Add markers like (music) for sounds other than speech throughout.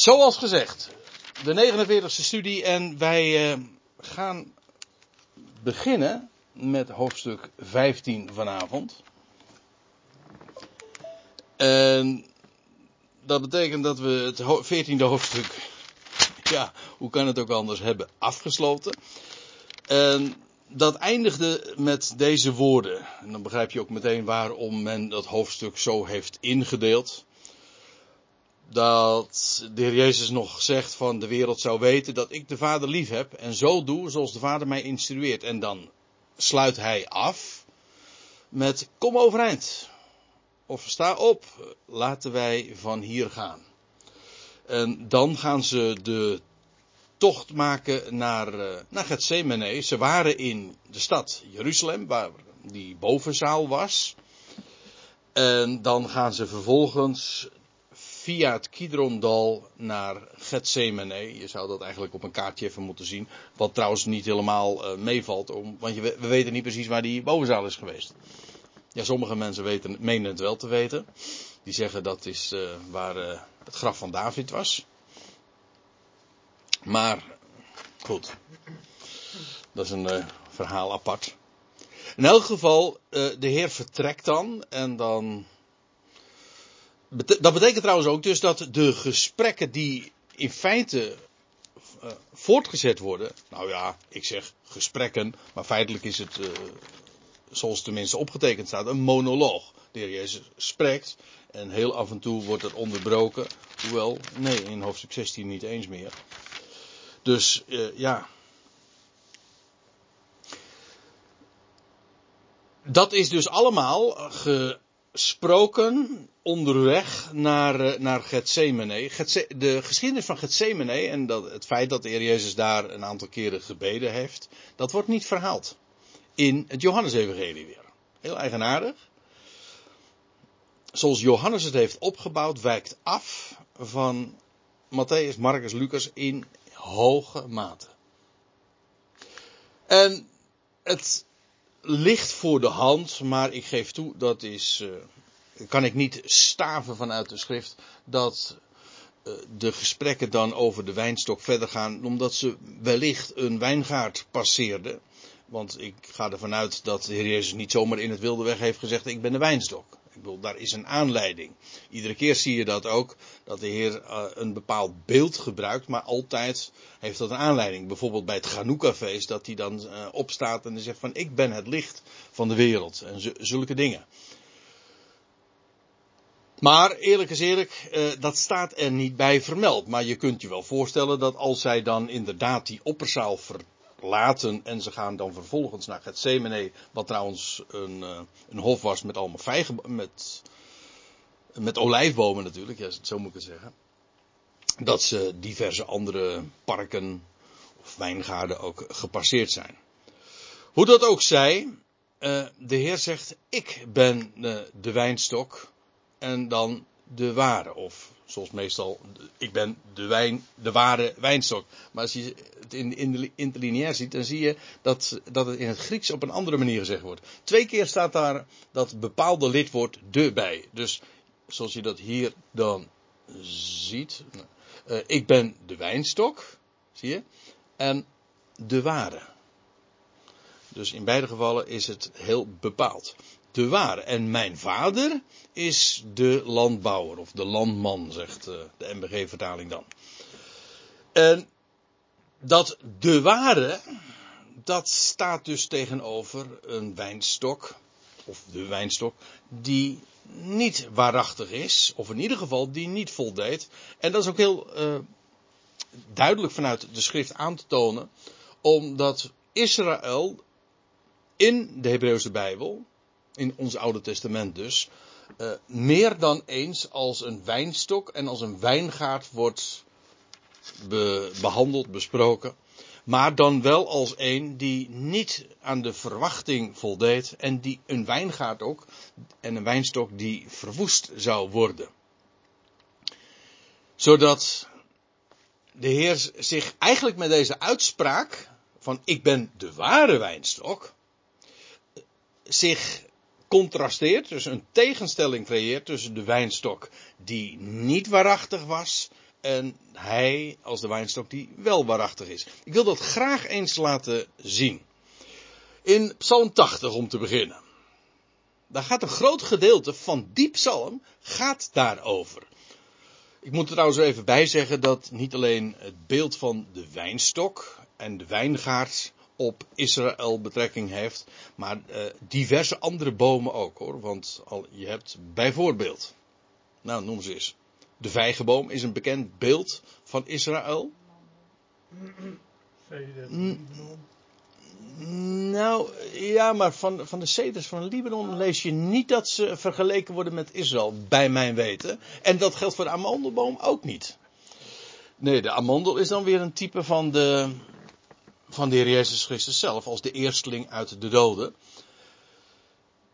Zoals gezegd, de 49e studie en wij uh, gaan beginnen met hoofdstuk 15 vanavond. En dat betekent dat we het 14e hoofdstuk, ja, hoe kan het ook anders, hebben afgesloten. En dat eindigde met deze woorden. En dan begrijp je ook meteen waarom men dat hoofdstuk zo heeft ingedeeld dat de Heer Jezus nog zegt van de wereld zou weten dat ik de Vader lief heb en zo doe zoals de Vader mij instrueert. En dan sluit hij af met kom overeind. Of sta op, laten wij van hier gaan. En dan gaan ze de tocht maken naar, uh, naar Gethsemane. Ze waren in de stad Jeruzalem, waar die bovenzaal was. En dan gaan ze vervolgens via het Kidrondal naar Gethsemane. Je zou dat eigenlijk op een kaartje even moeten zien. Wat trouwens niet helemaal uh, meevalt, om, want je, we weten niet precies waar die bovenzaal is geweest. Ja, sommige mensen weten, menen het wel te weten. Die zeggen dat is uh, waar uh, het graf van David was. Maar, goed. Dat is een verhaal apart. In elk geval, de Heer vertrekt dan en dan dat betekent trouwens ook dus dat de gesprekken die in feite uh, voortgezet worden. Nou ja, ik zeg gesprekken, maar feitelijk is het, uh, zoals tenminste opgetekend staat, een monoloog. De heer Jezus spreekt en heel af en toe wordt het onderbroken. Hoewel, nee, in hoofdstuk 16 niet eens meer. Dus uh, ja. Dat is dus allemaal ge, gesproken onderweg naar, eh, naar Gethsemane. De geschiedenis van Gethsemane en dat, het feit dat de Heer Jezus daar een aantal keren gebeden heeft, dat wordt niet verhaald in het Johannesevangelie weer. Heel eigenaardig. Zoals Johannes het heeft opgebouwd, wijkt af van Matthäus, Marcus, Lucas in hoge mate. En het ligt voor de hand, maar ik geef toe, dat is, uh, kan ik niet staven vanuit de schrift, dat uh, de gesprekken dan over de wijnstok verder gaan, omdat ze wellicht een wijngaard passeerden. Want ik ga ervan uit dat de Heer Jezus niet zomaar in het wilde weg heeft gezegd, ik ben de wijnstok. Ik bedoel, daar is een aanleiding. Iedere keer zie je dat ook, dat de Heer uh, een bepaald beeld gebruikt, maar altijd heeft dat een aanleiding. Bijvoorbeeld bij het Chanukka-feest, dat hij dan uh, opstaat en zegt van ik ben het licht van de wereld. En zulke dingen. Maar eerlijk is eerlijk, uh, dat staat er niet bij vermeld. Maar je kunt je wel voorstellen dat als zij dan inderdaad die opperzaal ver, laten en ze gaan dan vervolgens naar Gethsemane, wat trouwens een, uh, een hof was met allemaal vijgen, met, met olijfbomen natuurlijk, ja, zo moet ik het zeggen. Dat ze diverse andere parken of wijngaarden ook gepasseerd zijn. Hoe dat ook zij, uh, de Heer zegt, ik ben uh, de wijnstok en dan de ware of zoals meestal, ik ben de wijn, de ware wijnstok. Maar als je het in, in interlineair ziet, dan zie je dat, dat het in het Grieks op een andere manier gezegd wordt. Twee keer staat daar dat bepaalde lidwoord de bij. Dus zoals je dat hier dan ziet. Uh, ik ben de wijnstok, zie je. En de ware. Dus in beide gevallen is het heel bepaald de ware. En mijn vader is de landbouwer of de landman, zegt eh, de MBG-vertaling dan. En dat de ware, dat staat dus tegenover een wijnstok, of de wijnstok, die niet waarachtig is, of in ieder geval die niet voldeed. En dat is ook heel uh, duidelijk vanuit de schrift aan te tonen, omdat Israël in de Hebreeuwse Bijbel in ons Oude Testament dus, uh, meer dan eens als een wijnstok en als een wijngaard wordt be behandeld, besproken. Maar dan wel als een die niet aan de verwachting voldeed en die een wijngaard ook en een wijnstok die verwoest zou worden. Zodat de Heer zich eigenlijk met deze uitspraak van ik ben de ware wijnstok zich contrasteert, dus een tegenstelling creëert tussen de wijnstok die niet waarachtig was En hij als de wijnstok die wel waarachtig is. Ik wil dat graag eens laten zien. In Psalm 80 om te beginnen. Daar gaat een groot gedeelte van die psalm gaat daarover. Ik moet er trouwens even bij zeggen dat niet alleen het beeld van de wijnstok en de wijngaard op Israël betrekking heeft, maar uh, diverse andere bomen ook hoor. Want al, je hebt bijvoorbeeld, nou noem ze eens, de vijgenboom is een bekend beeld van Israël. Nou, ja, maar van, van de ceders van Libanon lees je niet dat ze vergeleken worden met Israël, bij mijn weten. En dat geldt voor de amandelboom ook niet. Nee, de amandel is dan weer een type van de, van de Heer Jezus Christus zelf, als de eersteling uit de doden.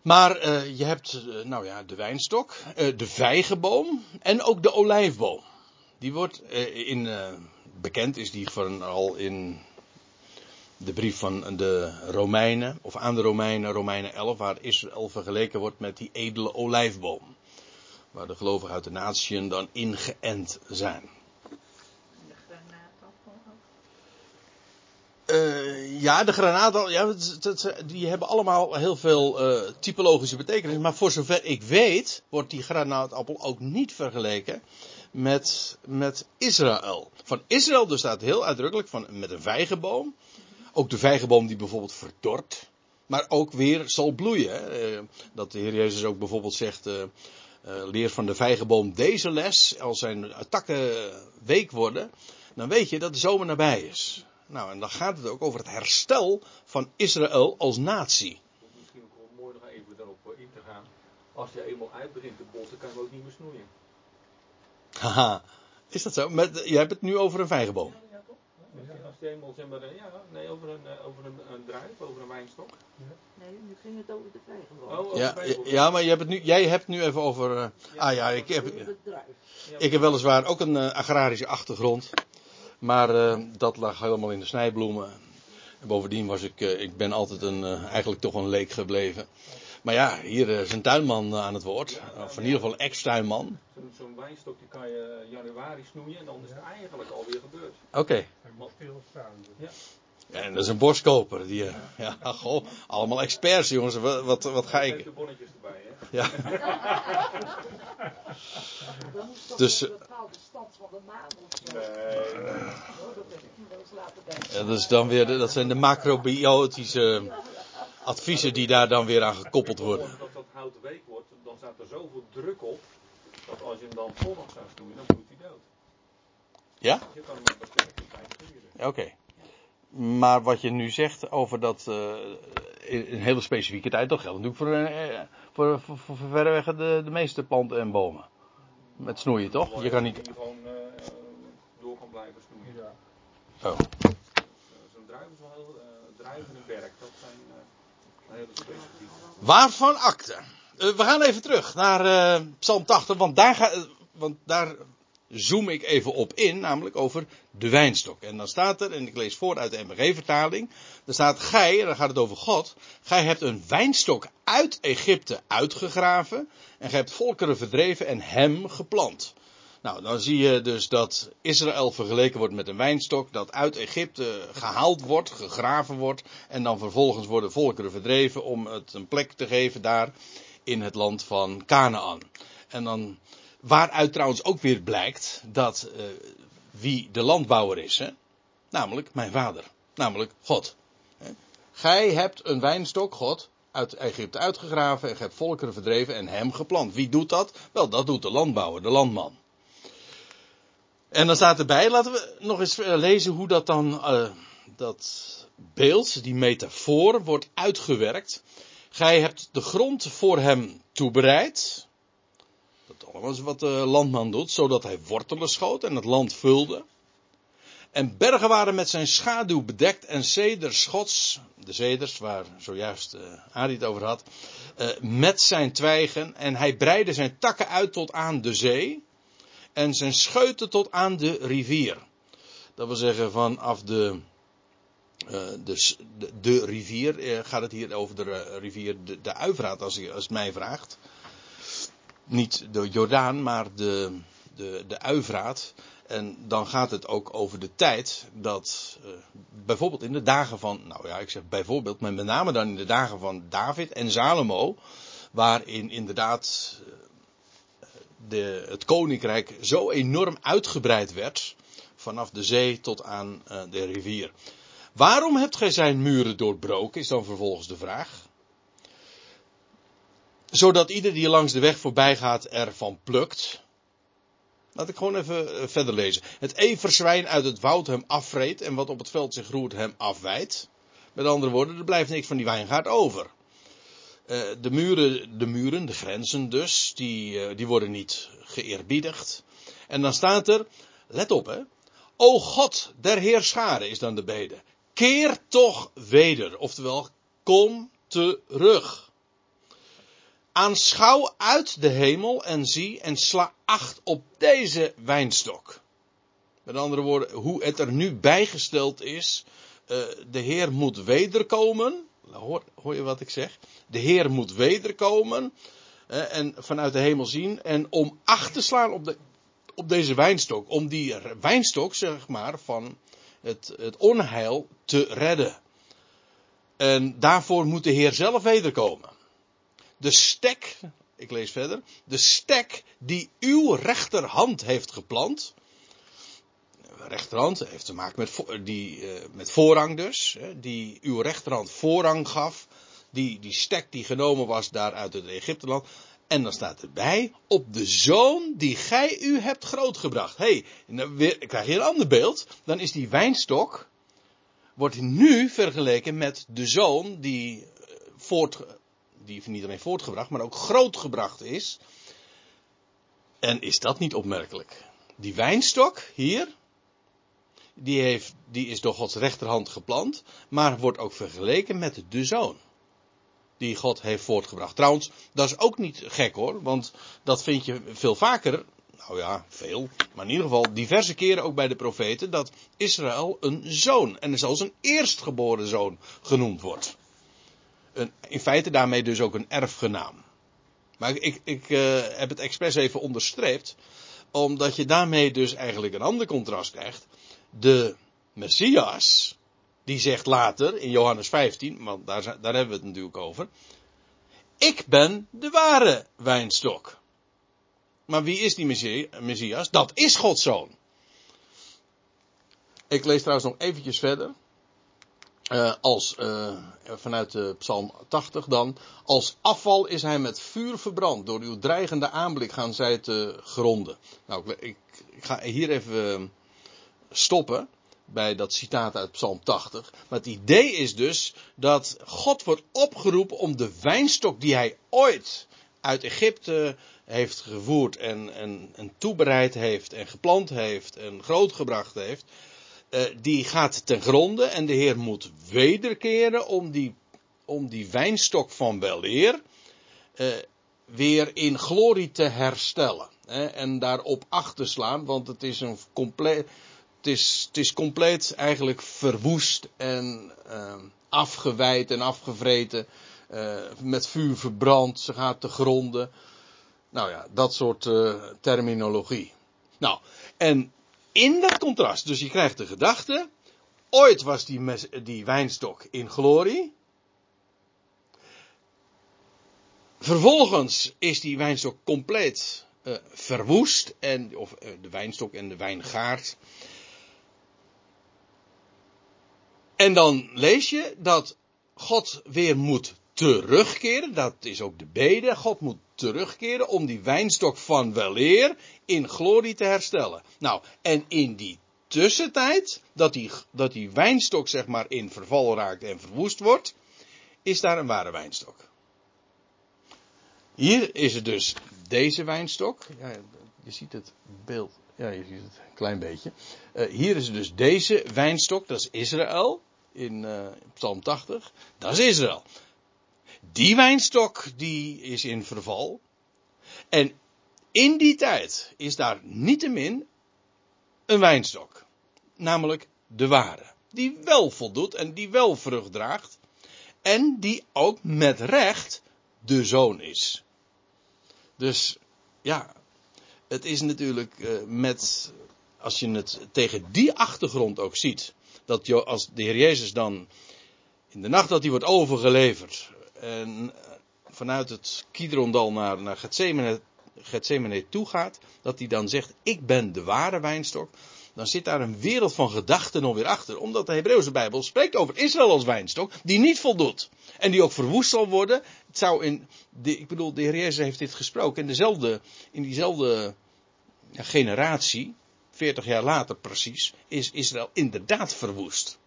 Maar uh, je hebt, uh, nou ja, de wijnstok, uh, de vijgenboom en ook de olijfboom. Die wordt in, bekend is die vooral in de brief van de Romeinen, of aan de Romeinen, Romeinen 11, waar Israël vergeleken wordt met die edele olijfboom. Waar de gelovigen uit de natieën dan ingeënt zijn. Ja, de granaatappel, ja, die hebben allemaal heel veel uh, typologische betekenis. Maar voor zover ik weet, wordt die granaatappel ook niet vergeleken met, met Israël. Van Israël dus staat heel uitdrukkelijk van, met een vijgenboom. Ook de vijgenboom die bijvoorbeeld verdort. Maar ook weer zal bloeien. Uh, dat de Heer Jezus ook bijvoorbeeld zegt, leer van de vijgenboom deze les. Als zijn takken week worden, dan weet je dat de zomer nabij is. Nou, en dan gaat het ook over het herstel van Israël als natie. Misschien ook wel mooi nog even daarop in te gaan. Als je eenmaal uit begint te botten, kan je hem ook niet meer snoeien. Haha, is dat zo? Met, je hebt het nu over een vijgenboom. Ja, toch? Als je eenmaal, zeg maar, ja, nee, over een, over een, een druif, over een wijnstok. Nee, nu ging het over de vijgenboom. Oh, over Ja, vijgenboom. ja, maar je hebt het nu, jij hebt het nu even over. eh, ah ja, ik heb, ik heb weliswaar ook een eh, agrarische achtergrond. Maar eh, dat lag helemaal in de snijbloemen. En bovendien was ik, eh, ik ben altijd een, eh, eigenlijk toch een leek gebleven. Maar ja, hier is een tuinman aan het woord. Of in ieder geval een ex-tuinman. Zo'n zo'n wijnstok die kan je januari snoeien en dan is het eigenlijk alweer gebeurd. Oké. Dus. Ja. En dat is een borstkoper. Die, ja, (laughs) goh, allemaal experts jongens. Wat, wat, wat ga Heeft ik. de bonnetjes erbij, hè? Ja. (laughs) Dan moet toch Dus, een bepaalde stand van de maan dat. Ja, is dan weer, dat zijn de macrobiotische adviezen die daar dan weer aan gekoppeld worden. Als dat houten week wordt, dan staat er zoveel druk op. Dat als je hem dan zondag zou snoeien, dan bloedt hij dood. Ja? Maar. Oké. Maar wat je nu zegt over dat eh, in een hele specifieke tijd, dat geldt natuurlijk voor, eh, voor, voor, voor verreweg de, de meeste planten en bomen. Met snoeien toch? Je kan niet. Gewoon eh, door kan blijven snoeien. Ja. Oh. Zo'n druif is wel heel, eh druiven en berk, dat zijn eh, hele specifieke. Waarvan akte? Eh, we gaan even terug naar eh, Psalm 80, want daar, ga, eh, want daar zoom ik even op in, namelijk over de wijnstok. En dan staat er, en ik lees voor uit de MBG-vertaling, er staat, gij, en dan gaat het over God, gij hebt een wijnstok uit Egypte uitgegraven, en gij hebt volkeren verdreven en hem geplant. Nou, dan zie je dus dat Israël vergeleken wordt met een wijnstok dat uit Egypte gehaald wordt, gegraven wordt en dan vervolgens worden volkeren verdreven om het een plek te geven daar in het land van Canaan. En dan, waaruit trouwens ook weer blijkt dat eh, wie de landbouwer is, hè? namelijk mijn vader, namelijk God. Gij hebt een wijnstok, God, uit Egypte uitgegraven en hebt volkeren verdreven en hem geplant. Wie doet dat? Wel, dat doet de landbouwer, de landman. En dan staat erbij, laten we nog eens eh, lezen hoe dat dan, eh, dat beeld, die metafoor, wordt uitgewerkt. Gij hebt de grond voor hem toebereid. Dat allemaal wat de landman doet, zodat hij wortelen schoot en het land vulde. En bergen waren met zijn schaduw bedekt en ceders schots, de ceders waar zojuist uh, het over had, met zijn twijgen. En hij breidde zijn takken uit tot aan de zee en zijn scheuten tot aan de rivier. Dat wil zeggen vanaf de, uh, de, rivier, uh, gaat het hier over de uh, rivier de, de Uivraat als, als het mij vraagt. Niet de Jordaan, maar de, de, de Uivraat. En dan gaat het ook over de tijd dat bijvoorbeeld in de dagen van, nou ja, ik zeg bijvoorbeeld, maar met name dan in de dagen van David en Salomo, waarin inderdaad de, het koninkrijk zo enorm uitgebreid werd, vanaf de zee tot aan uh, de rivier. Waarom hebt gij zijn muren doorbroken, is dan vervolgens de vraag. Zodat ieder die langs de weg voorbij gaat ervan plukt. Laat ik gewoon even verder lezen. Het everzwijn uit het woud hem afvreet en wat op het veld zich roert hem afwijt. Met andere woorden, er blijft niks van die wijngaard over. Uh, de, muren, de muren, de grenzen dus, die, uh, die worden niet geëerbiedigd. En dan staat er, let op hè, O God der Heerscharen is dan de bede. Keer toch weder, oftewel kom terug. Aanschouw uit de hemel en zie en sla acht op deze wijnstok. Met andere woorden, hoe het er nu bijgesteld is. Uh, de Heer moet wederkomen. Hoor, hoor, je wat ik zeg? De Heer moet wederkomen. En vanuit de hemel zien. En om acht te slaan op, de, op deze wijnstok. Om die wijnstok, zeg maar, van het, het onheil te redden. En daarvoor moet de Heer zelf wederkomen de stek, ik lees verder, de stek die uw rechterhand heeft geplant. Rechterhand heeft te maken met, die, uh, met voorrang dus, die uw rechterhand voorrang gaf. Die, die stek die genomen was daar uit het Egypteland. En dan staat erbij, op de zoon die gij u hebt grootgebracht. Hé, hey, weer krijg je een ander beeld. Dan is die wijnstok, wordt nu vergeleken met de zoon die voort, die niet alleen voortgebracht, maar ook grootgebracht is. En is dat niet opmerkelijk? Die wijnstok hier, die, heeft, die is door Gods rechterhand geplant, maar wordt ook vergeleken met de zoon. Die God heeft voortgebracht. Trouwens, dat is ook niet gek hoor, want dat vind je veel vaker, nou ja, veel, maar in ieder geval diverse keren ook bij de profeten, dat Israël een zoon, en zelfs een eerstgeboren zoon genoemd wordt een, in feite daarmee dus ook een erfgenaam. Maar ik, ik uh, heb het expres even onderstreept, omdat je daarmee dus eigenlijk een ander contrast krijgt. De Messias, die zegt later in Johannes 15, want daar, daar hebben we het natuurlijk over. Ik ben de ware wijnstok. Maar wie is die Messias? Dat is Gods zoon. Ik lees trouwens nog eventjes verder. Uh, als, uh, vanuit de Psalm 80 dan. Als afval is hij met vuur verbrand. Door uw dreigende aanblik gaan zij te gronden. Nou, ik, ik, ik ga hier even stoppen. Bij dat citaat uit Psalm 80. Maar het idee is dus dat God wordt opgeroepen om de wijnstok die hij ooit uit Egypte heeft gevoerd en, en, en toebereid heeft en geplant heeft en grootgebracht heeft uh, die gaat ten gronde en de Heer moet wederkeren om die, om die wijnstok van weleer uh, weer in glorie te herstellen. Hè, en daarop acht te slaan, want het is een compleet, het is, is compleet eigenlijk verwoest en uh, afgewijd en afgevreten. met vuur verbrand, ze gaat te gronden. Nou ja, dat soort terminologie. Nou, en in dat contrast, dus je krijgt de gedachte, ooit was die, die wijnstok in glorie. Vervolgens is die wijnstok compleet uh, verwoest, en, of de wijnstok en de wijngaard. En dan lees je dat God weer moet terugkeren. Dat is ook de bede. God moet terugkeren om die wijnstok van weleer in glorie te herstellen. Nou, en in die tussentijd, dat die, dat die wijnstok zeg maar in verval raakt en verwoest wordt, is daar een ware wijnstok. Hier is het dus deze wijnstok. Ja, je ziet het beeld. Ja, je ziet het een klein beetje. Uh, hier is dus deze wijnstok, dat is Israël. In uh, Psalm 80. Dat is Israël. Die wijnstok die is in verval. En in die tijd is daar niettemin een wijnstok. Namelijk de ware. Die wel voldoet en die wel vrucht draagt. En die ook met recht de zoon is. Dus ja, het is natuurlijk uh, met. als je het tegen die achtergrond ook ziet, dat als de Heer Jezus dan in de nacht dat hij wordt overgeleverd en eh, vanuit het Kidrondal naar, naar Gethsemane, Gethsemane toe gaat, dat hij dan zegt, ik ben de ware wijnstok, dan zit daar een wereld van gedachten nog weer achter. Omdat de Hebreeuwse Bijbel spreekt over Israël als wijnstok, die niet voldoet. En die ook verwoest zal worden. Het zou in, ik bedoel, de Heer Jezus heeft dit gesproken in dezelfde, in diezelfde generatie, 40 jaar later precies, is Israël inderdaad verwoest.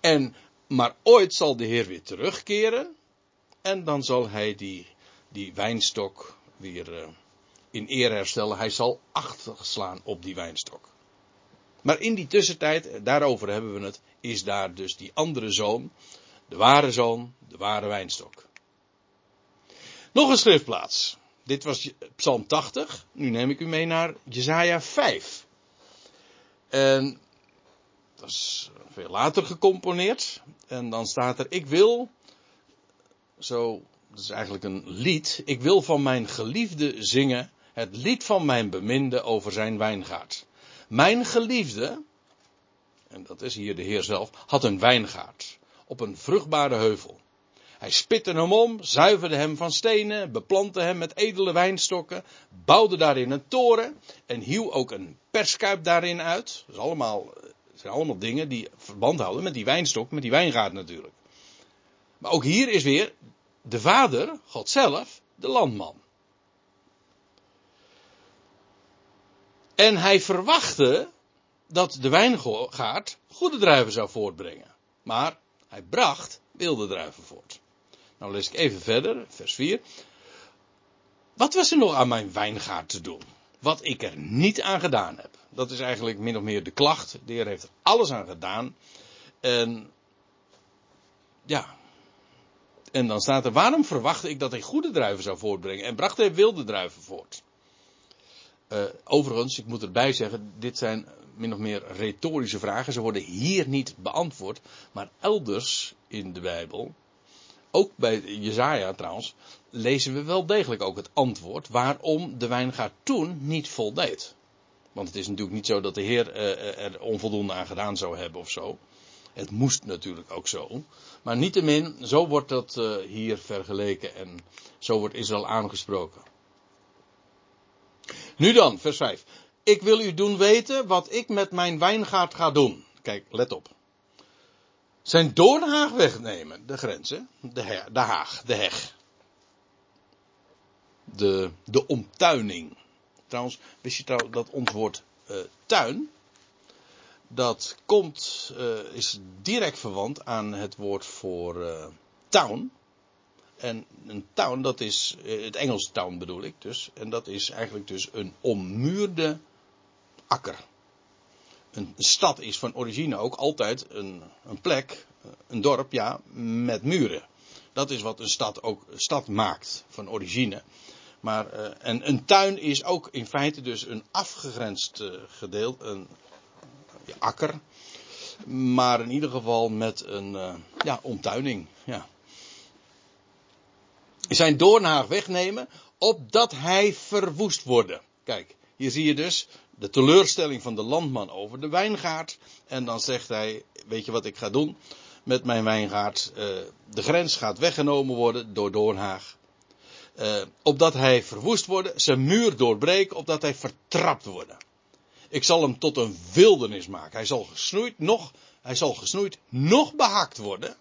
En, maar ooit zal de Heer weer terugkeren. En dan zal hij die, die wijnstok weer eh, in eer herstellen. Hij zal achterslaan op die wijnstok. Maar in die tussentijd, eh, daarover hebben we het, is daar dus die andere zoon, de ware zoon, de ware wijnstok. Nog een schriftplaats. Dit was Psalm 80. Nu neem ik u mee naar Jesaja 5. En dat is veel later gecomponeerd. En dan staat er, ik wil, zo, dat is eigenlijk een lied, ik wil van mijn geliefde zingen, het lied van mijn beminde over zijn wijngaard. Mijn geliefde, en dat is hier de Heer zelf, had een wijngaard op een vruchtbare heuvel. Hij spitte hem om, zuiverde hem van stenen, beplantte hem met edele wijnstokken, bouwde daarin een toren en hieuw ook een perskuip daarin uit. Dat is allemaal, zijn allemaal dingen die verband houden met die wijnstok, met die wijngaard natuurlijk. Maar ook hier is weer de Vader, God zelf, de landman. En hij verwachtte dat de wijngaard goede druiven zou voortbrengen. Maar hij bracht wilde druiven voort. Nou lees ik even verder, vers 4. Wat was er nog aan mijn wijngaard te doen? Wat ik er niet aan gedaan heb. Dat is eigenlijk min of meer de klacht. De Heer heeft er alles aan gedaan. En ja. En dan staat er, waarom verwachtte ik dat hij goede druiven zou voortbrengen? En bracht hij wilde druiven voort? Uh, overigens, ik moet erbij zeggen, dit zijn min of meer retorische vragen. Ze worden hier niet beantwoord, maar elders in de Bijbel, ook bij Jezaja trouwens, lezen we wel degelijk ook het antwoord waarom de wijngaard toen niet voldeed. Want het is natuurlijk niet zo dat de Heer uh, er onvoldoende aan gedaan zou hebben of zo. Het moest natuurlijk ook zo. Maar niettemin, zo wordt dat uh, hier vergeleken en zo wordt Israël aangesproken. Nu dan, vers 5. Ik wil u doen weten wat ik met mijn wijngaard ga doen. Kijk, let op. Zijn doornhaag wegnemen, de grenzen, de, de haag, de heg. De, de omtuining. Trouwens, wist je trouwens dat ons woord uh, tuin, dat komt, uh, is direct verwant aan het woord voor uh, town. En een town, dat is, het Engelse town bedoel ik dus. En dat is eigenlijk dus een ommuurde akker. Een stad is van origine ook altijd een, een plek, een dorp, ja, met muren. Dat is wat een stad ook stad maakt, van origine. Maar, uh, en een tuin is ook in feite dus een afgegrensd uh, gedeelte, een akker. Maar in ieder geval met een uh, ja, omtuining. Ja. Zijn doornhaag wegnemen, opdat hij verwoest worden. Kijk, hier zie je dus de teleurstelling van de landman over de wijngaard. En dan zegt hij, weet je wat ik ga doen met mijn wijngaard? Uh, de grens gaat weggenomen worden door Doornhaag. Uh, opdat hij verwoest worden, zijn muur doorbreken, opdat hij vertrapt worden. Ik zal hem tot een wildernis maken. Hij zal gesnoeid nog, hij zal gesnoeid nog behakt worden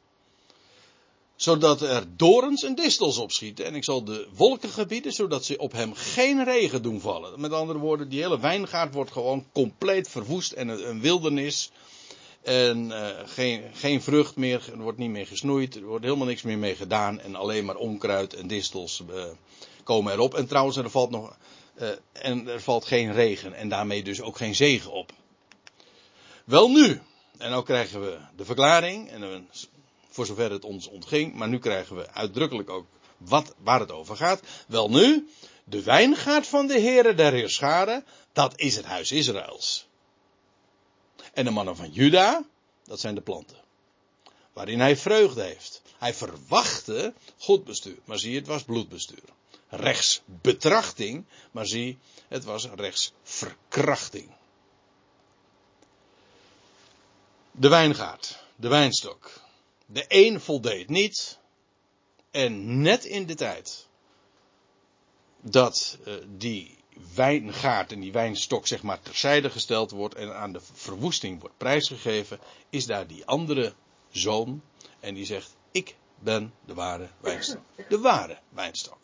zodat er dorens en distels opschieten. En ik zal de wolken gebieden, zodat ze op hem geen regen doen vallen. Met andere woorden, die hele wijngaard wordt gewoon compleet verwoest en een wildernis. En uh, geen, geen vrucht meer, er wordt niet meer gesnoeid, er wordt helemaal niks meer mee gedaan. En alleen maar onkruid en distels uh, komen erop. En trouwens, er valt nog. Uh, en er valt geen regen en daarmee dus ook geen zegen op. Wel nu, en nou krijgen we de verklaring en voor zover het ons ontging. Maar nu krijgen we uitdrukkelijk ook wat, waar het over gaat. Wel nu, de wijngaard van de heren der Heerscharen, dat is het huis Israëls. En de mannen van Juda, dat zijn de planten. Waarin hij vreugde heeft. Hij verwachtte goed bestuur, maar zie, het was bloedbestuur. Rechtsbetrachting, maar zie, het was rechtsverkrachting. De wijngaard, de wijnstok. De een voldeed niet. En net in de tijd dat uh, die wijngaard en die wijnstok zeg maar terzijde gesteld wordt en aan de verwoesting wordt prijsgegeven, is daar die andere zoon en die zegt: Ik ben de ware wijnstok. De ware wijnstok.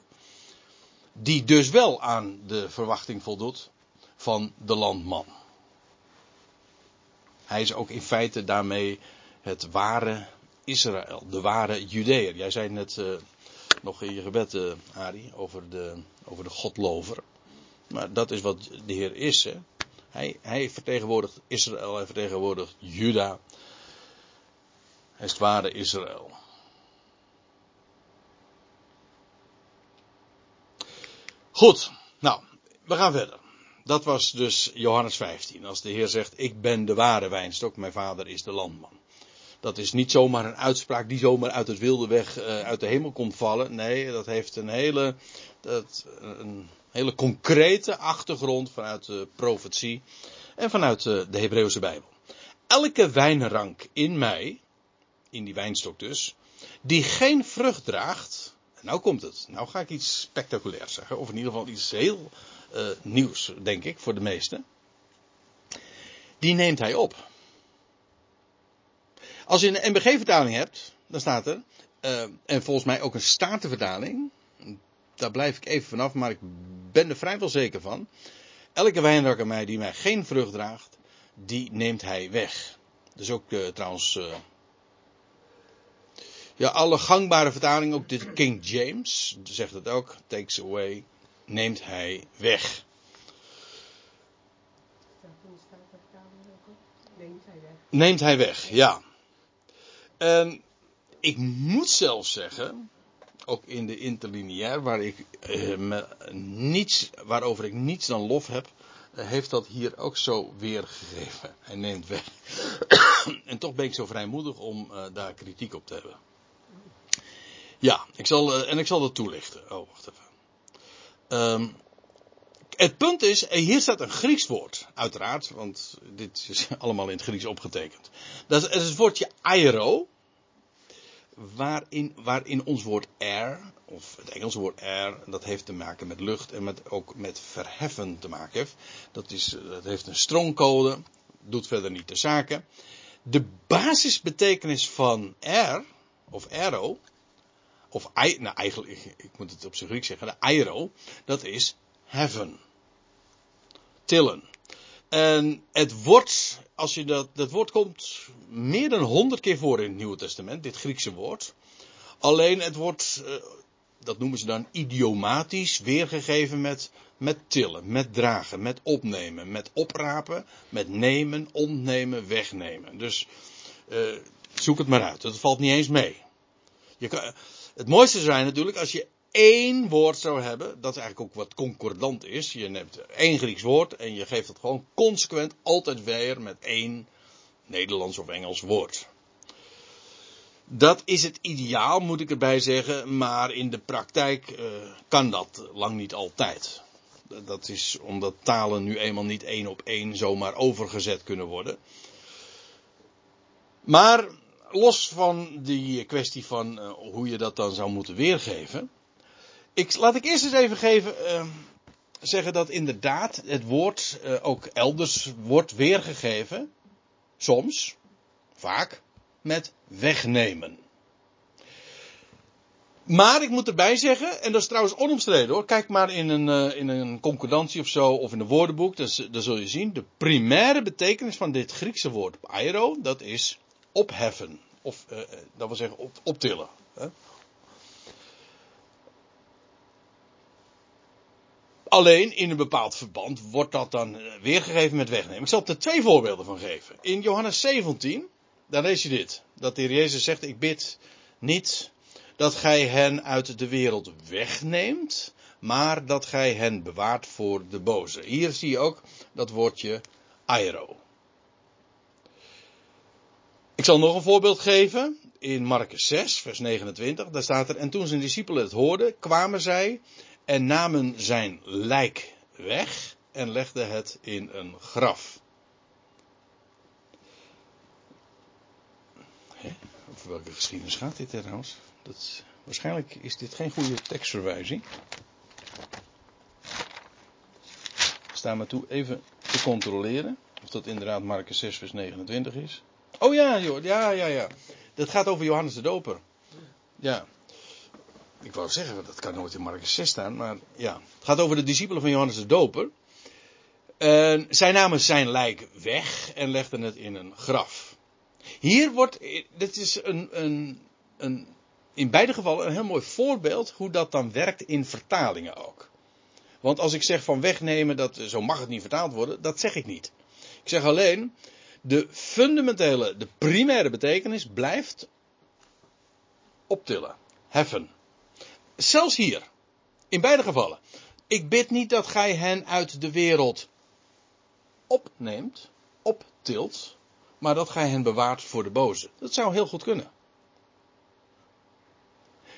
Die dus wel aan de verwachting voldoet van de landman. Hij is ook in feite daarmee het ware Israël, de ware Judeër. Jij zei net uh, nog in je gebed, uh, Ari, over de, over de godlover. Maar dat is wat de Heer is. Hè? Hij, hij vertegenwoordigt Israël, hij vertegenwoordigt Juda. Hij is het ware Israël. Goed, nou, we gaan verder. Dat was dus Johannes 15. Als de Heer zegt: Ik ben de ware wijnstok, mijn vader is de landman. Dat is niet zomaar een uitspraak die zomaar uit het wilde weg uh, uit de hemel komt vallen. Nee, dat heeft een hele, dat, een hele concrete achtergrond vanuit de profetie en vanuit de, de Hebreeuwse Bijbel. Elke wijnrank in mij, in die wijnstok dus, die geen vrucht draagt. Nou komt het. Nou ga ik iets spectaculairs zeggen. Of in ieder geval iets heel uh, nieuws, denk ik, voor de meesten. Die neemt hij op. Als je een MBG-vertaling hebt, dan staat er, uh, en volgens mij ook een statenvertaling, daar blijf ik even vanaf, maar ik ben er vrijwel zeker van. Elke wijnrak aan mij die mij geen vrucht draagt, die neemt hij weg. Dus ook uh, trouwens. Uh, ja, alle gangbare vertalingen, ook de King James zegt het ook. Takes away, neemt hij weg. Neemt hij weg. Neemt hij weg, ja. En ik moet zelfs zeggen, ook in de interlineair, waar ik, eh, niets, waarover ik niets dan lof heb, eh, heeft dat hier ook zo weergegeven. Hij neemt weg. en toch ben ik zo vrijmoedig om uh, daar kritiek op te hebben. Ja, ik zal, en ik zal dat toelichten. Oh, wacht even. Um, het punt is, hier staat een Grieks woord, uiteraard, want dit is (laughs) allemaal in het Grieks opgetekend. Dat is het woordje aero, waarin, waarin ons woord air, of het Engelse woord air, dat heeft te maken met lucht en met, ook met verheffen te maken heeft. Dat, is, dat heeft een stroomcode, doet verder niet de zaken. De basisbetekenis van air, of aero, of nou eigenlijk, ik, moet het op zijn Grieks zeggen, de aero, dat is heaven. Tillen. En het woord, als je dat, dat woord komt meer dan honderd keer voor in het Nieuwe Testament, dit Griekse woord. Alleen het wordt, dat noemen ze dan idiomatisch, weergegeven met, met tillen, met dragen, met opnemen, met oprapen, met nemen, ontnemen, wegnemen. Dus uh, zoek het maar uit, dat valt niet eens mee. Je kan, het mooiste zijn natuurlijk als je één woord zou hebben, dat eigenlijk ook wat concordant is. Je neemt één Grieks woord en je geeft het gewoon consequent altijd weer met één Nederlands of Engels woord. Dat is het ideaal, moet ik erbij zeggen, maar in de praktijk uh, kan dat lang niet altijd. Dat is omdat talen nu eenmaal niet één op één zomaar overgezet kunnen worden. Maar los van die kwestie van uh, hoe je dat dan zou moeten weergeven. Ik, laat ik eerst eens even geven, uh, zeggen dat inderdaad het woord uh, ook elders wordt weergegeven. Soms, vaak, met wegnemen. Maar ik moet erbij zeggen, en dat is trouwens onomstreden hoor. Kijk maar in een, uh, in een concordantie of zo, of in een woordenboek. Dan, zul je zien, de primaire betekenis van dit Griekse woord aero, dat is opheffen. Of, uh, dat wil zeggen, op, optillen. Hè? Alleen in een bepaald verband wordt dat dan weergegeven met wegnemen. Ik zal er twee voorbeelden van geven. In Johannes 17, daar lees je dit. Dat de Heer Jezus zegt, ik bid niet dat gij hen uit de wereld wegneemt, maar dat gij hen bewaart voor de boze. Hier zie je ook dat woordje aero. Ik zal nog een voorbeeld geven. In Marcus 6, vers 29, daar staat er, en toen zijn discipelen het hoorden, kwamen zij en namen zijn lijk weg en legden het in een graf. over welke geschiedenis gaat dit trouwens? Dat, waarschijnlijk is dit geen goede tekstverwijzing. Sta me toe even te controleren of dat inderdaad Marcus 6 vers 29 is. Oh ja, joh, ja, ja, ja. Dat gaat over Johannes de Doper. Ja. Ik wou zeggen, dat kan nooit in Marcus 6 staan, maar ja. Het gaat over de discipelen van Johannes de Doper. Zij namen zijn lijk weg en legden het in een graf. Hier wordt, dit is een, een, een, in beide gevallen een heel mooi voorbeeld hoe dat dan werkt in vertalingen ook. Want als ik zeg van wegnemen, dat, zo mag het niet vertaald worden, dat zeg ik niet. Ik zeg alleen, de fundamentele, de primaire betekenis blijft optillen, heffen. Zelfs hier, in beide gevallen. Ik bid niet dat gij hen uit de wereld opneemt, optilt, maar dat gij hen bewaart voor de boze. Dat zou heel goed kunnen.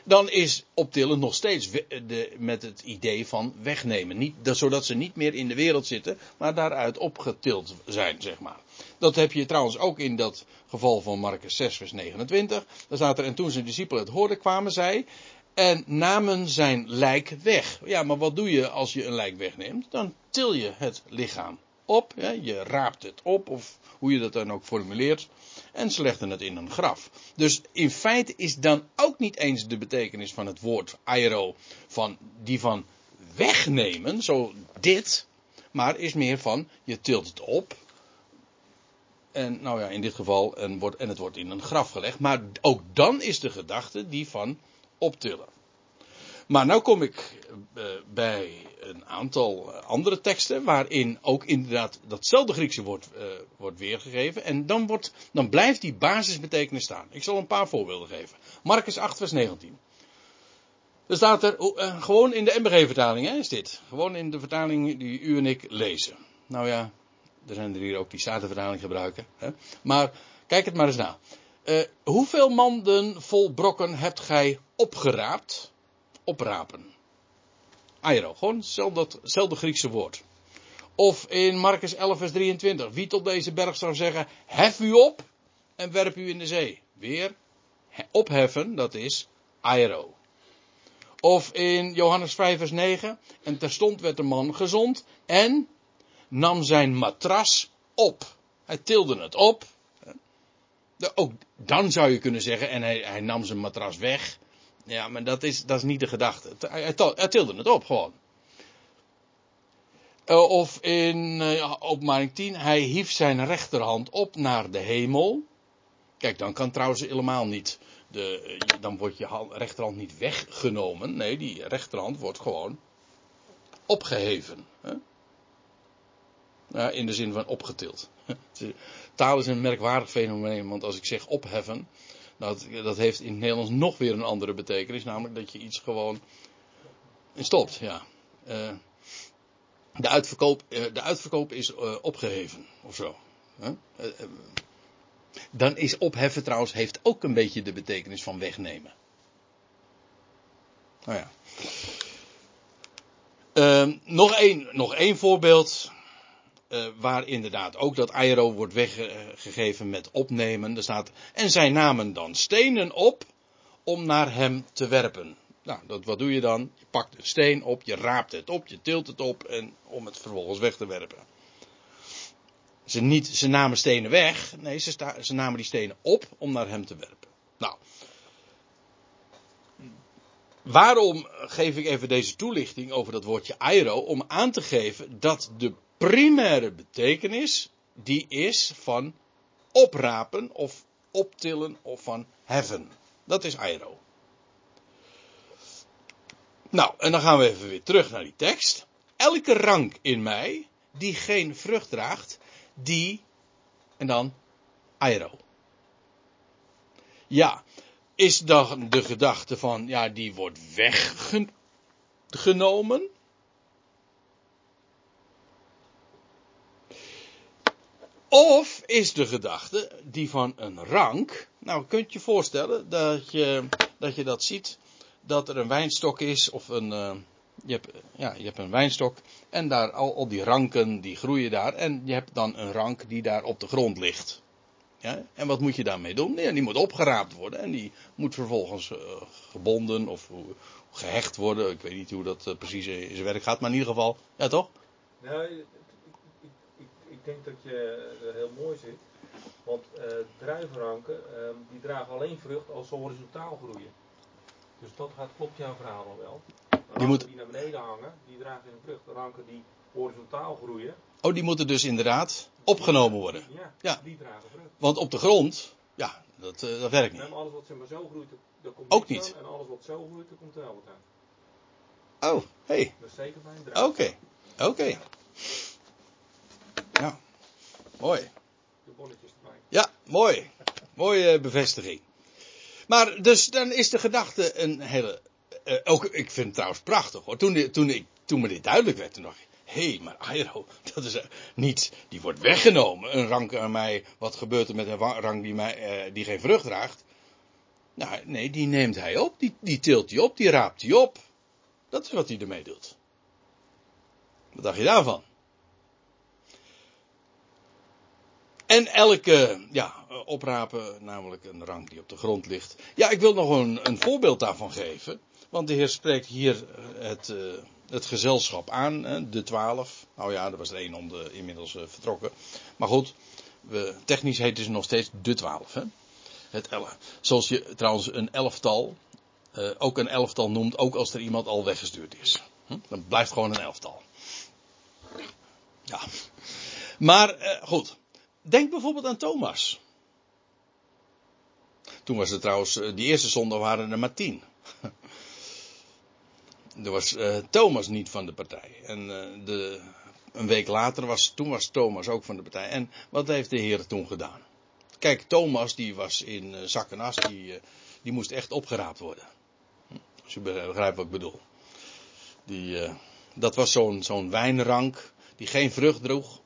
Dan is optillen nog steeds de, met het idee van wegnemen. Niet, zodat ze niet meer in de wereld zitten, maar daaruit opgetild zijn, zeg maar. Dat heb je trouwens ook in dat geval van Marcus 6, vers 29. Daar staat er, en toen zijn discipelen het hoorden, kwamen zij en namen zijn lijk weg. Ja, maar wat doe je als je een lijk wegneemt? Dan til je het lichaam op. Je raapt het op, of hoe je dat dan ook formuleert. En ze legden het in een graf. Dus in feite is dan ook niet eens de betekenis van het woord aero van die van wegnemen, zo dit, maar is meer van je tilt het op. En nou ja, in dit geval, en, wordt, en het wordt in een graf gelegd. Maar ook dan is de gedachte die van optillen. Maar nu kom ik uh, bij een aantal eh, andere teksten waarin ook inderdaad datzelfde Griekse woord uh, wordt weergegeven. En dan, wordt, dan blijft die basisbetekenis staan. Ik zal een paar voorbeelden geven. Marcus 8 vers 19. Er staat er, gewoon in de MBG-vertaling is dit. Gewoon in de vertaling die u en ik lezen. Nou ja, er zijn er hier ook die Statenvertaling gebruiken. Hè? Maar kijk het maar eens na. Hoeveel manden vol brokken hebt gij opgeraapt? oprapen. Airo, gewoon hetzelfde, Griekse woord. Of in Marcus 11, vers 23. Wie tot deze berg zou zeggen: Hef u op en werp u in de zee. Weer opheffen, dat is airo. Of in Johannes 5, vers 9. En terstond werd de man gezond en nam zijn matras op. Hij tilde het op. Ook dan zou je kunnen zeggen, en hij, hij nam zijn matras weg. Ja, maar dat is, dat is niet de gedachte. Hij, tilde het op gewoon. Eh, of in uh, openbaring 10, hij hief zijn rechterhand op naar de hemel. Kijk, dan kan trouwens helemaal niet, de, dan wordt je rechterhand niet weggenomen. Nee, die rechterhand wordt gewoon opgeheven. In de zin van opgetild. (laughs) Taal is een merkwaardig fenomeen, want als ik zeg opheffen, dat, dat heeft in het Nederlands nog weer een andere betekenis, namelijk dat je iets gewoon stopt. Ja. Uh, de, uitverkoop, uh, de uitverkoop is uh, opgeheven of zo. dan is opheffen trouwens heeft ook een beetje de betekenis van wegnemen. Nou ja. Ehm, nog één nog één voorbeeld. Uh, waar inderdaad ook dat aero wordt weggegeven met opnemen. Er staat, en zij namen dan stenen op om naar hem te werpen. Nou, dat, wat doe je dan? Je pakt een steen op, je raapt het op, je tilt het op en om het vervolgens weg te werpen. Ze, niet, ze namen stenen weg, nee, ze, sta, ze namen die stenen op om naar hem te werpen. Nou, waarom geef ik even deze toelichting over dat woordje aero? Om aan te geven dat de primaire betekenis, die is van oprapen of optillen of van heffen. Dat is aero. Nou, en dan gaan we even weer terug naar die tekst. Elke rank in mij die geen vrucht draagt, die en dan aero. Ja, is dan de gedachte van, ja, die wordt weggenomen? Of is de gedachte die van een rank. Nou, kunt je voorstellen dat je dat, je dat ziet. Dat er een wijnstok is of een. Uh, je, hebt, ja, je hebt een wijnstok en daar al, al die ranken die groeien daar. En je hebt dan een rank die daar op de grond ligt. Ja, en wat moet je daarmee doen? Ja, die moet opgeraapt worden en die moet vervolgens eh, gebonden of hoe- gehecht worden. Ik weet niet hoe dat eh, precies in zijn werk gaat, maar in ieder geval, ja toch? Nou, ik, ik, ik, ik denk dat je er heel mooi zit. Want eh druivenranken ehm, die dragen alleen vrucht als ze horizontaal groeien. Dus dat gaat, klopt jouw verhaal al wel. Ranken moet- die naar beneden hangen, die dragen geen vrucht. Ranken die horizontaal groeien, Oh, die moeten dus inderdaad opgenomen worden. ja, Ja. die dragen vrucht. Want op de grond, ja, dat, eh, dat werkt niet. En alles wat zeg maar zo groeit, daar komt Ook niet. aan. En alles wat zo groeit, daar komt er wel wat aan. Oh, hé, hey, Dat is zeker bij een oké, oké. Ja, mooi. De bonnetjes erbij. Ja, mooi. Mooie bevestiging. Maar dus dan is de gedachte een hele. eh, ook, ik vind het trouwens prachtig hoor. Toen, toen, ik, toen me dit duidelijk werd, toen dacht ik. Hé, maar Airo, dat is eh, niet. Die wordt weggenomen. Een rank aan mij. Wat gebeurt er met een rank die, mij, eh, die geen vrucht draagt? Nou, nee, die neemt hij op. Die, die tilt hij op. Die raapt hij op. Dat is wat hij ermee doet. Wat dacht je daarvan? En elke, ja, eh, oprapen, namelijk een rank die op de grond ligt. Ja, ik wil nog een, een voorbeeld daarvan geven. Want de Heer spreekt hier eh, het, het gezelschap aan, de twaalf. Nou ja, er was er één om de, inmiddels eh, vertrokken. Maar goed, technisch heet ze nog steeds de twaalf. Hè? Het elf. Zoals je trouwens een elftal, eh, ook een elftal noemt, ook als er iemand al weggestuurd is. Hm? Dan blijft gewoon een elftal. Ja. Maar eh, goed. Denk bijvoorbeeld aan Thomas. Toen was het trouwens, die eerste zondag waren er maar tien. Er was eh, Thomas niet van de partij. En eh, de, een week later was, toen was Thomas ook van de partij. En wat heeft de Heer toen gedaan? Kijk, Thomas die was in eh, zak en as, die, die moest echt opgeraapt worden. Als je begrijpt wat ik bedoel. Die, dat was zo'n zo'n wijnrank die geen vrucht droeg.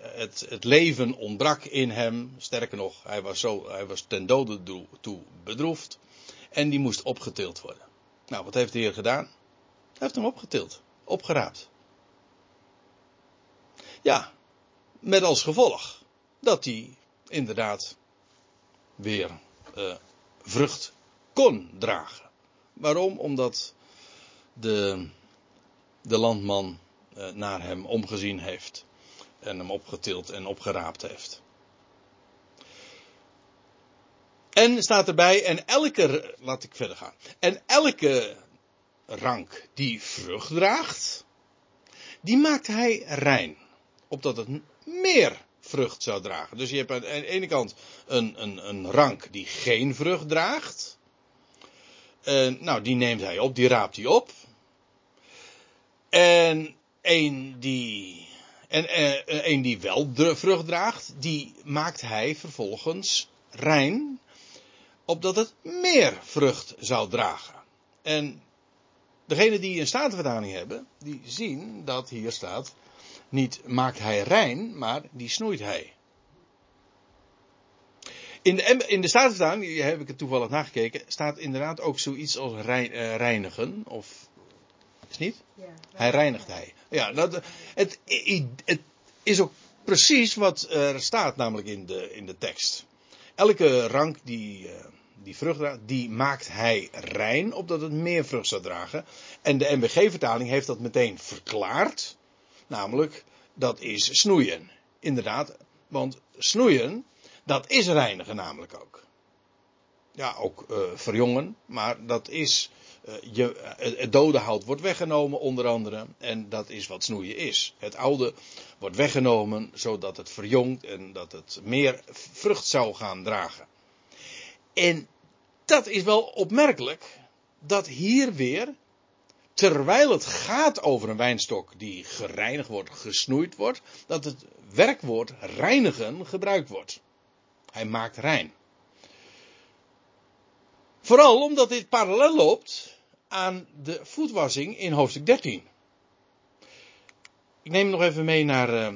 Het, het leven ontbrak in hem. Sterker nog, hij was, zo, hij was ten dode toe bedroefd. En die moest opgetild worden. Nou, wat heeft de Heer gedaan? Hij heeft hem opgetild. Opgeraapt. Ja, met als gevolg dat hij inderdaad weer eh, vrucht kon dragen. Waarom? Omdat de, de landman eh, naar hem omgezien heeft. En hem opgetild en opgeraapt heeft. En staat erbij, en elke, laat ik verder gaan. En elke rank die vrucht draagt, die maakt hij rein. Opdat het meer vrucht zou dragen. Dus je hebt aan de ene kant een, een, een rank die geen vrucht draagt. Nou, die neemt hij op, die raapt hij op. En een die, en, eh, een die wel vrucht draagt, die maakt hij vervolgens rein. Opdat het meer vrucht zou dragen. En degenen die een statenvertaling hebben, die zien dat hier staat, niet maakt hij rein, maar die snoeit hij. In de, in de Statenvertaling, heb ik het toevallig nagekeken, staat inderdaad ook zoiets als rein- eh, reinigen. Of, is niet? Hij reinigt hij. Ja, dat, het, het is ook precies wat er staat namelijk in de, in de tekst. Elke rank die, eh, die vrucht die maakt hij rein, opdat het meer vrucht zou dragen. En de MBG-vertaling heeft dat meteen verklaard. Namelijk, dat is snoeien. Inderdaad, want snoeien, dat is reinigen namelijk ook. Ja, ook eh, verjongen, maar dat is. eh, je, eh, het dode hout wordt weggenomen, onder andere. En dat is wat snoeien is. Het oude wordt weggenomen, zodat het verjongt en dat het meer vrucht zou gaan dragen. En dat is wel opmerkelijk, dat hier weer terwijl het gaat over een wijnstok die gereinigd wordt, gesnoeid wordt, dat het werkwoord reinigen gebruikt wordt. Hij maakt rein. Vooral omdat dit parallel loopt aan de voetwassing in hoofdstuk 13. Ik neem nog even mee naar eh,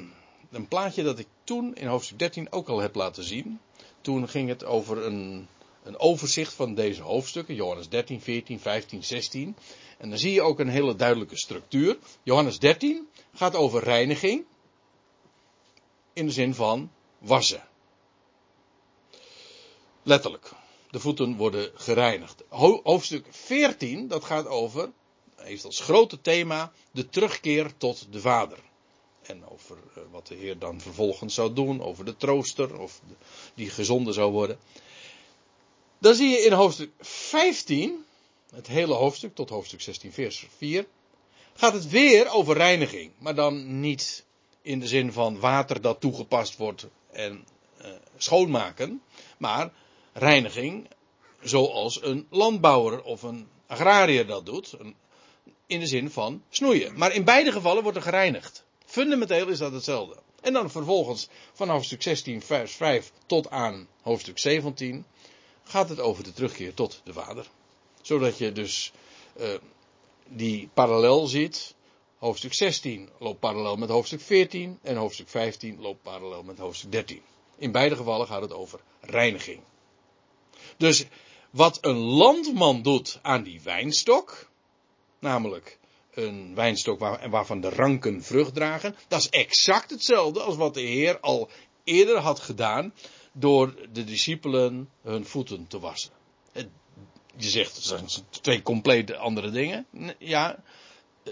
een plaatje dat ik toen in hoofdstuk 13 ook al heb laten zien. Toen ging het over een, een overzicht van deze hoofdstukken, Johannes 13, 14, 15, 16. En dan zie je ook een hele duidelijke structuur. Johannes 13 gaat over reiniging. In de zin van wassen. Letterlijk. De voeten worden gereinigd. Ho- hoofdstuk 14, dat gaat over, heeft als grote thema de terugkeer tot de Vader. En over eh, wat de Heer dan vervolgens zou doen, over de trooster, of die gezonden zou worden. Dan zie je in hoofdstuk 15, het hele hoofdstuk tot hoofdstuk 16, vers 4, gaat het weer over reiniging. Maar dan niet in de zin van water dat toegepast wordt en eh, schoonmaken, maar reiniging zoals een landbouwer of een agrariër dat doet, in de zin van snoeien. Maar in beide gevallen wordt er gereinigd. Fundamenteel is dat hetzelfde. En dan vervolgens van hoofdstuk 16, vers 5 tot aan hoofdstuk 17 gaat het over de terugkeer tot de Vader. Zodat je dus eh, die parallel ziet. Hoofdstuk 16 loopt parallel met hoofdstuk 14 en hoofdstuk 15 loopt parallel met hoofdstuk 13. In beide gevallen gaat het over reiniging. Dus wat een landman doet aan die wijnstok, namelijk een wijnstok waar, waarvan de ranken vrucht dragen, dat is exact hetzelfde als wat de Heer al eerder had gedaan door de discipelen hun voeten te wassen. Je zegt, dat zijn twee compleet andere dingen. Ja,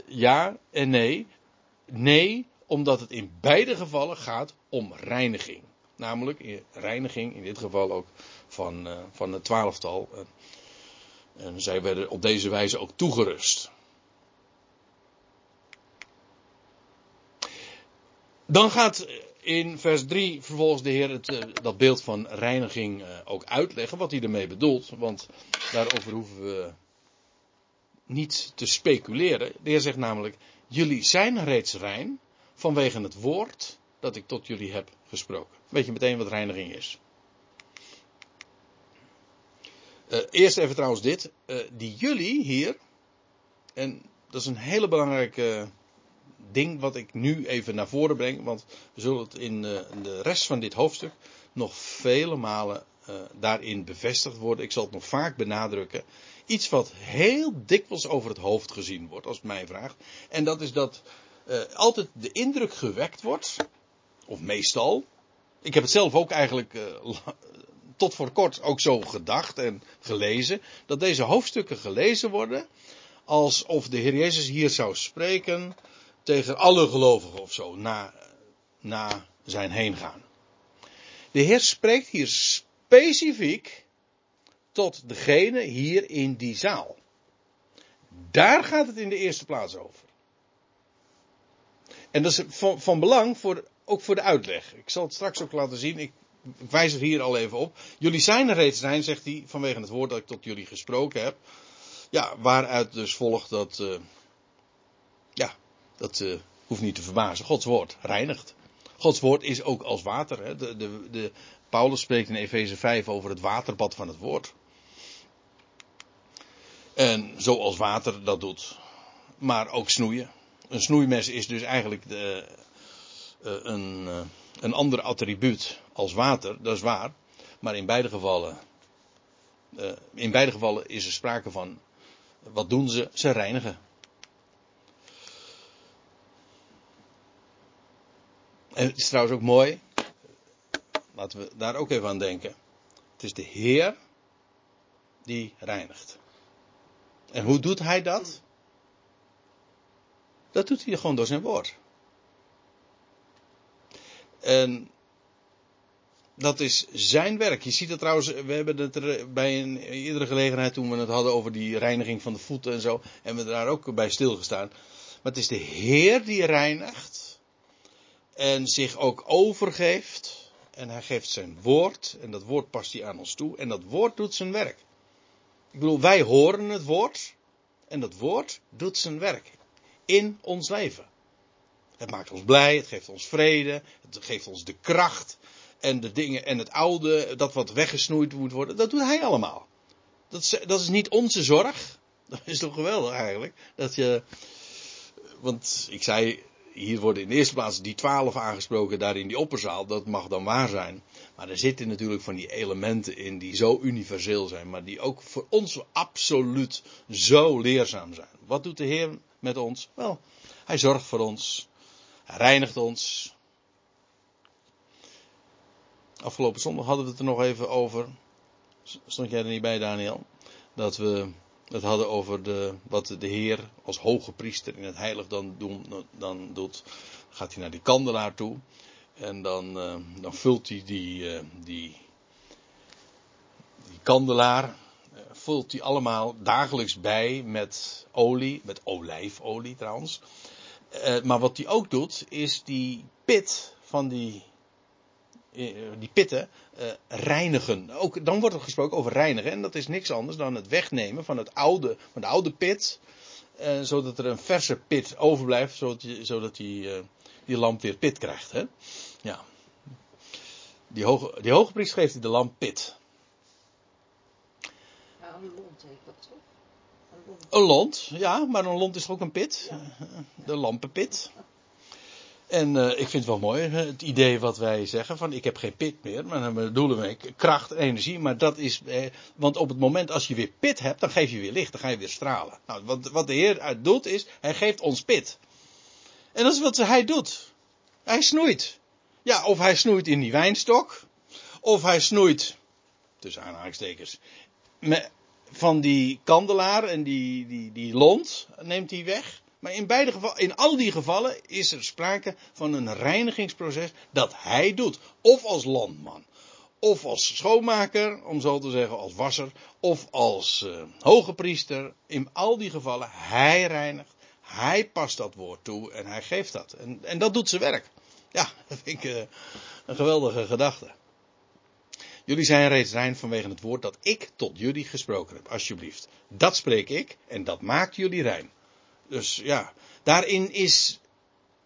ja en nee. Nee, omdat het in beide gevallen gaat om reiniging. Namelijk in- reiniging, in dit geval ook van, eh, van het twaalftal. En zij werden op deze wijze ook toegerust. Dan gaat in vers 3 vervolgens de Heer het, eh, dat beeld van reiniging eh, ook uitleggen, wat hij ermee bedoelt. Want daarover hoeven we niet te speculeren. De Heer zegt namelijk, jullie zijn reeds rein vanwege het woord dat ik tot jullie heb gesproken. Weet je meteen wat reiniging is? Eh, eerst even trouwens dit. die jullie hier, en dat is een hele belangrijke ding wat ik nu even naar voren breng, want we zullen het in eh, de rest van dit hoofdstuk nog vele malen eh, daarin bevestigd worden. Ik zal het nog vaak benadrukken. Iets wat heel dikwijls over het hoofd gezien wordt, als het mij vraagt. En dat is dat eh, altijd de indruk gewekt wordt, of meestal. Ik heb het zelf ook eigenlijk tot voor kort ook zo gedacht en gelezen. Dat deze hoofdstukken gelezen worden alsof de Heer Jezus hier zou spreken tegen alle gelovigen of zo, na, na zijn heengaan. De Heer spreekt hier specifiek tot degene hier in die zaal. Daar gaat het in de eerste plaats over. En dat is van, van belang voor, ook voor de uitleg. Ik zal het straks ook laten zien. Ik, wijs er hier al even op. Jullie zijn er reeds zijn, zegt hij, vanwege het woord dat ik tot jullie gesproken heb. Ja, waaruit dus volgt dat. eh, dat eh, hoeft niet te verbazen. Gods woord reinigt. Gods woord is ook als water. Hè. De, de, de, Paulus spreekt in Efeze 5 over het waterbad van het woord. En zoals water dat doet. Maar ook snoeien. Een snoeimes is dus eigenlijk de, eh, een, eh, een ander attribuut als water, dat is waar. Maar in beide gevallen, in beide gevallen is er sprake van, wat doen ze? Ze reinigen. Het is trouwens ook mooi, laten we daar ook even aan denken. Het is de Heer die reinigt. En hoe doet hij dat? Dat doet hij gewoon door zijn woord. En dat is zijn werk. Je ziet het trouwens, we hebben het bij een eerdere gelegenheid toen we het hadden over die reiniging van de voeten en zo, hebben we daar ook bij stilgestaan. Maar het is de Heer die reinigt en zich ook overgeeft. En hij geeft zijn woord en dat woord past hij aan ons toe en dat woord doet zijn werk. Ik bedoel, wij horen het woord en dat woord doet zijn werk in ons leven. Het maakt ons blij, het geeft ons vrede, het geeft ons de kracht en de dingen en het oude, dat wat weggesnoeid moet worden, dat doet hij allemaal. Dat is, dat is niet onze zorg. (laughs) Dat is toch geweldig eigenlijk. Dat je, want ik zei, hier worden in de eerste plaats die twaalf aangesproken daar in die opperzaal. Dat mag dan waar zijn. Maar er zitten natuurlijk van die elementen in die zo universeel zijn. Maar die ook voor ons absoluut zo leerzaam zijn. Wat doet de Heer met ons? Wel, hij zorgt voor ons. Hij reinigt ons. Afgelopen zondag hadden we het er nog even over. Stond jij er niet bij, Daniel? Dat we het hadden over de, wat de Heer als hoge priester in het heiligdom doen, dan doet. Gaat hij naar die kandelaar toe. En dan, eh, dan vult hij die, eh, die, die kandelaar. eh, vult hij allemaal dagelijks bij met olie. Met olijfolie trouwens. Maar wat hij ook doet, is die pit van die, die pitten eh, reinigen. Ook, dan wordt er gesproken over reinigen. En dat is niks anders dan het wegnemen van, het oude, van de oude pit. eh, zodat er een verse pit overblijft. Zodat, je, zodat die, eh, die lamp weer pit krijgt. Hè? Ja. Die hoge, die hoge priester geeft de lamp pit. Een lont heet dat toch? Een lont. Een lont, ja, maar een lont is toch ook een pit? De lampenpit. En eh, ik vind het wel mooi, het idee wat wij zeggen van ik heb geen pit meer, maar dan bedoelen we kracht en energie, maar dat is, eh, want op het moment als je weer pit hebt, dan geef je weer licht, dan ga je weer stralen. Nou, wat, wat de Heer doet is, hij geeft ons pit. En dat is wat hij doet. Hij snoeit. Ja, of hij snoeit in die wijnstok, of hij snoeit, tussen aanhalingstekens, van die kandelaar en die, die, die lont neemt hij weg. Maar in, beide in al die gevallen is er sprake van een reinigingsproces dat hij doet. Of als landman, of als schoonmaker, om zo te zeggen, als wasser, of als uh, hoge priester. In al die gevallen, hij reinigt, hij past dat woord toe en hij geeft dat. En, en dat doet zijn werk. Ja, (laughs) dat vind ik uh, een geweldige gedachte. Jullie zijn reeds rein vanwege het woord dat ik tot jullie gesproken heb, alsjeblieft. Dat spreek ik en dat maakt jullie rein. Dus ja, daarin is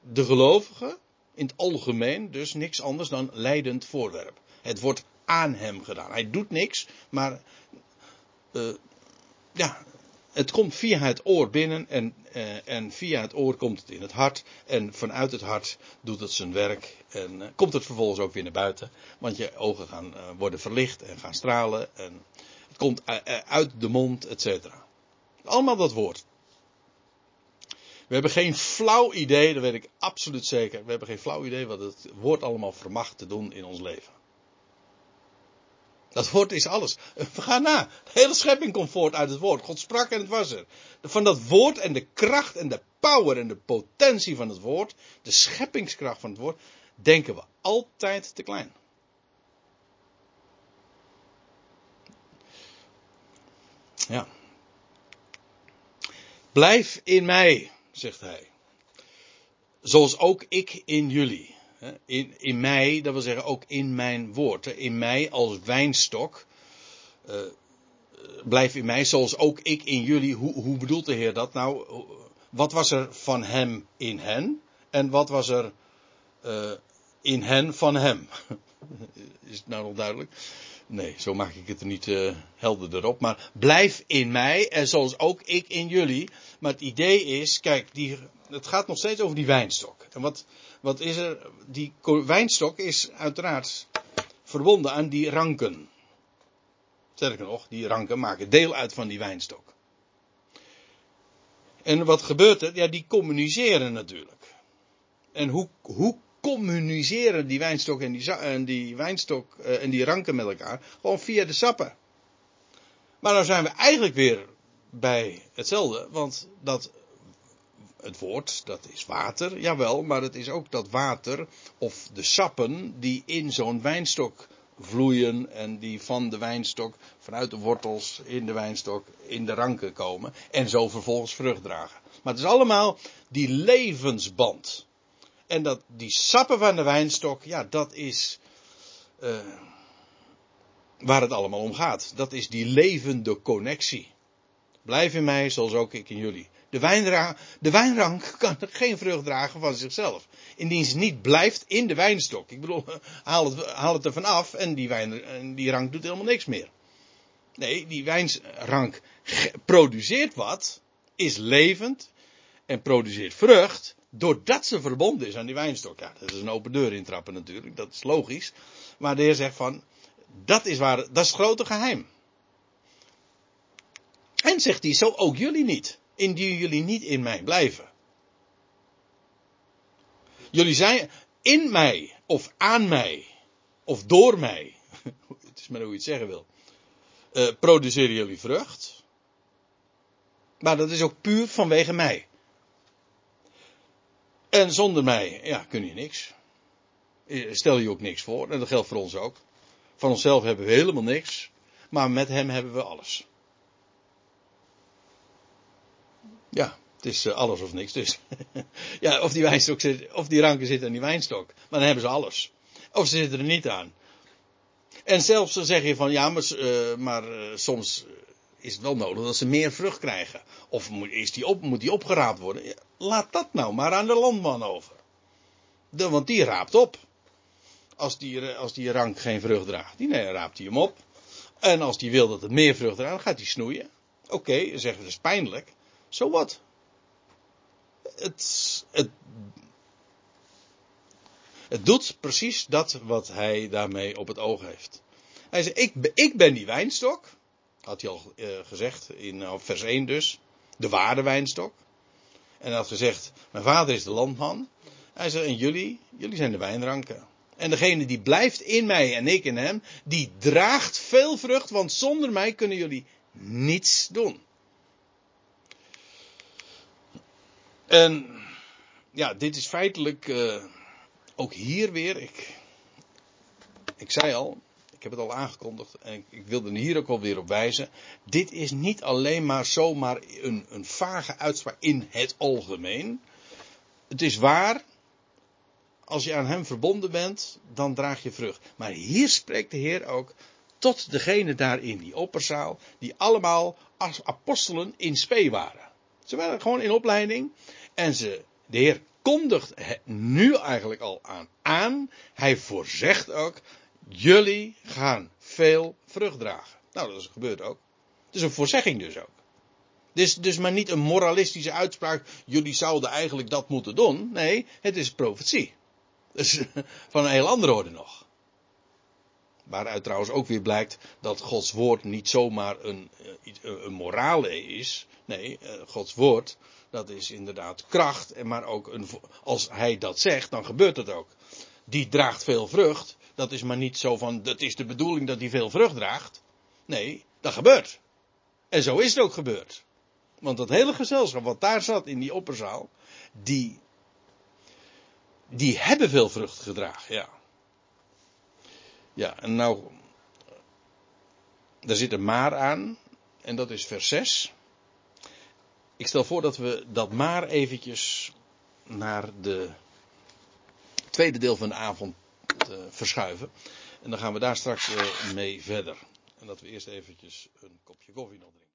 de gelovige in het algemeen dus niks anders dan leidend voorwerp. Het wordt aan hem gedaan. Hij doet niks, maar uh, ja, het komt via het oor binnen en, uh, en via het oor komt het in het hart. En vanuit het hart doet het zijn werk en uh, komt het vervolgens ook weer naar buiten. Want je ogen gaan worden verlicht en gaan stralen. En het komt uit de mond, et cetera. Allemaal dat woord. We hebben geen flauw idee, dat weet ik absoluut zeker. We hebben geen flauw idee wat het woord allemaal vermag te doen in ons leven. Dat woord is alles. We gaan na. De hele schepping komt voort uit het woord. God sprak en het was er. Van dat woord en de kracht en de power en de potentie van het woord, de scheppingskracht van het woord, denken we altijd te klein. Ja. Blijf in mij, zegt hij. Zoals ook ik in jullie. In, in mij, dat wil zeggen ook in mijn woord. In mij als wijnstok. Uh, blijf in mij zoals ook ik in jullie. Hoe, hoe bedoelt de Heer dat nou? Wat was er van hem in hen? En wat was er uh, in hen van hem? (laughs) Is het nou nog duidelijk? Nee, zo maak ik het er niet uh, helderder op. Maar blijf in mij en zoals ook ik in jullie. Maar het idee is, kijk, die, het gaat nog steeds over die wijnstok. En wat, wat is er? Die wijnstok is uiteraard verbonden aan die ranken. Sterker nog, die ranken maken deel uit van die wijnstok. En wat gebeurt er? Ja, die communiceren natuurlijk. En hoe, hoe communiceren die wijnstok en die, die wijnstok en die ranken met elkaar? Gewoon via de sappen. Maar dan zijn we eigenlijk weer bij hetzelfde, want dat het woord, dat is water, jawel, maar het is ook dat water of de sappen die in zo'n wijnstok vloeien en die van de wijnstok, vanuit de wortels in de wijnstok, in de ranken komen en zo vervolgens vrucht dragen. Maar het is allemaal die levensband. En dat, die sappen van de wijnstok, ja, dat is uh, waar het allemaal om gaat. Dat is die levende connectie. Blijf in mij zoals ook ik in jullie. De, de wijnrank (laughs) kan geen vrucht dragen van zichzelf. Indien ze niet blijft in de wijnstok. Ik bedoel, (laughs) haal het, haal het er vanaf en die, wijn, die rank doet helemaal niks meer. Nee, die wijnrank produceert wat, is levend en produceert vrucht, doordat ze verbonden is aan die wijnstok. Ja, dat is een open deur intrappen natuurlijk, dat is logisch. Maar de heer zegt van, dat is, waar, dat is het grote geheim. En zegt hij, zo ook jullie niet. Indien jullie niet in mij blijven. Jullie zijn in mij, of aan mij, of door mij. (laughs) Het is maar hoe je het zeggen wil. eh, produceren jullie vrucht. Maar dat is ook puur vanwege mij. En zonder mij, ja, kun je niks. Eh, Stel je ook niks voor. En dat geldt voor ons ook. Van onszelf hebben we helemaal niks. Maar met hem hebben we alles. Ja, het is eh, alles of niks dus. (laughs) ja, of die wijnstok zit, of die ranken zitten aan die wijnstok. Maar dan hebben ze alles. Of ze zitten er niet aan. En zelfs dan zeg je van ja, maar, eh, maar eh, soms is het wel nodig dat ze meer vrucht krijgen. Of moet, is die op, moet die opgeraapt worden? Laat dat nou maar aan de landman over. Want die raapt op. Als die, als die rank geen vrucht draagt. Die raapt hij hem op. En als die wil dat het meer vrucht draagt, dan gaat hij snoeien. Oké, zeggen we is pijnlijk. Zo wat. Het, het, het doet precies dat wat hij daarmee op het oog heeft. Hij zegt, ik, ik ben die wijnstok. Had hij al eh, gezegd in nou, vers 1 dus. De ware wijnstok. En hij had gezegd, mijn vader is de landman. Hij zegt, en jullie, jullie zijn de wijnranken. En degene die blijft in mij en ik in hem, die draagt veel vrucht, want zonder mij kunnen jullie niets doen. En ja, dit is feitelijk eh, ook hier weer. Ik, ik zei al, ik heb het al aangekondigd en ik, wilde er hier ook alweer op wijzen. Dit is niet alleen maar zomaar een, een vage uitspraak in het algemeen. Het is waar, als je aan hem verbonden bent, dan draag je vrucht. Maar hier spreekt de Heer ook tot degene daar in die opperzaal, die allemaal als apostelen in spe waren. Ze waren gewoon in opleiding en ze, de Heer kondigt het nu eigenlijk al aan aan. Hij voorzegt ook, jullie gaan veel vrucht dragen. Nou, dat is gebeurd ook. Het is een voorzegging dus ook. Het is dus maar niet een moralistische uitspraak, jullie zouden eigenlijk dat moeten doen. Nee, het is profetie. (laughs) Dus van een heel andere orde nog. Waaruit trouwens ook weer blijkt dat Gods woord niet zomaar een, eh, iets- een, morale is. Nee, eh, Gods woord, dat is inderdaad kracht. Maar ook een, als hij dat zegt, dan gebeurt het ook. Die draagt veel vrucht. Dat is maar niet zo van, dat is de bedoeling dat hij veel vrucht draagt. Nee, dat gebeurt. En zo is het ook gebeurd. Want dat hele gezelschap wat daar zat in die opperzaal, die, die hebben veel vrucht gedragen, ja. Ja, en nou, daar zit een maar aan, en dat is vers 6. Ik stel voor dat we dat maar eventjes naar de tweede deel van de avond eh, verschuiven. En dan gaan we daar straks eh, mee verder. En dat we eerst eventjes een kopje koffie nog drinken.